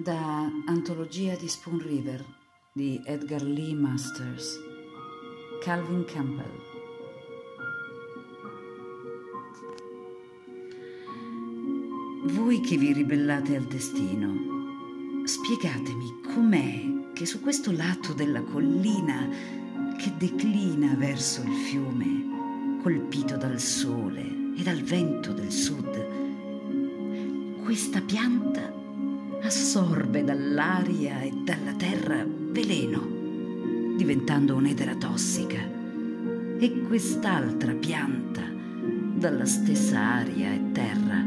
Da Antologia di Spoon River di Edgar Lee Masters, Calvin Campbell. Voi che vi ribellate al destino, spiegatemi com'è che su questo lato della collina che declina verso il fiume, colpito dal sole e dal vento del sud, questa pianta assorbe dall'aria e dalla terra veleno, diventando un'edera tossica, e quest'altra pianta, dalla stessa aria e terra,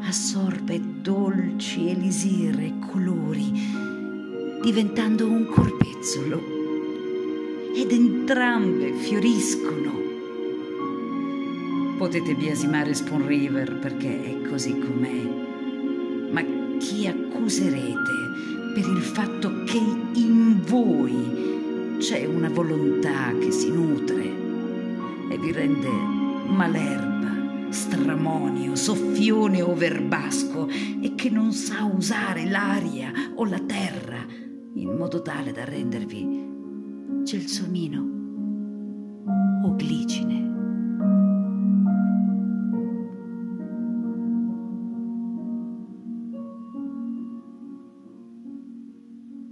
assorbe dolci elisir e colori, diventando un corpezzolo, ed entrambe fioriscono. Potete biasimare Spoon River perché è così com'è ma chi accuserete per il fatto che in voi c'è una volontà che si nutre e vi rende malerba, stramonio, soffione o verbasco e che non sa usare l'aria o la terra in modo tale da rendervi gelsomino o glicine?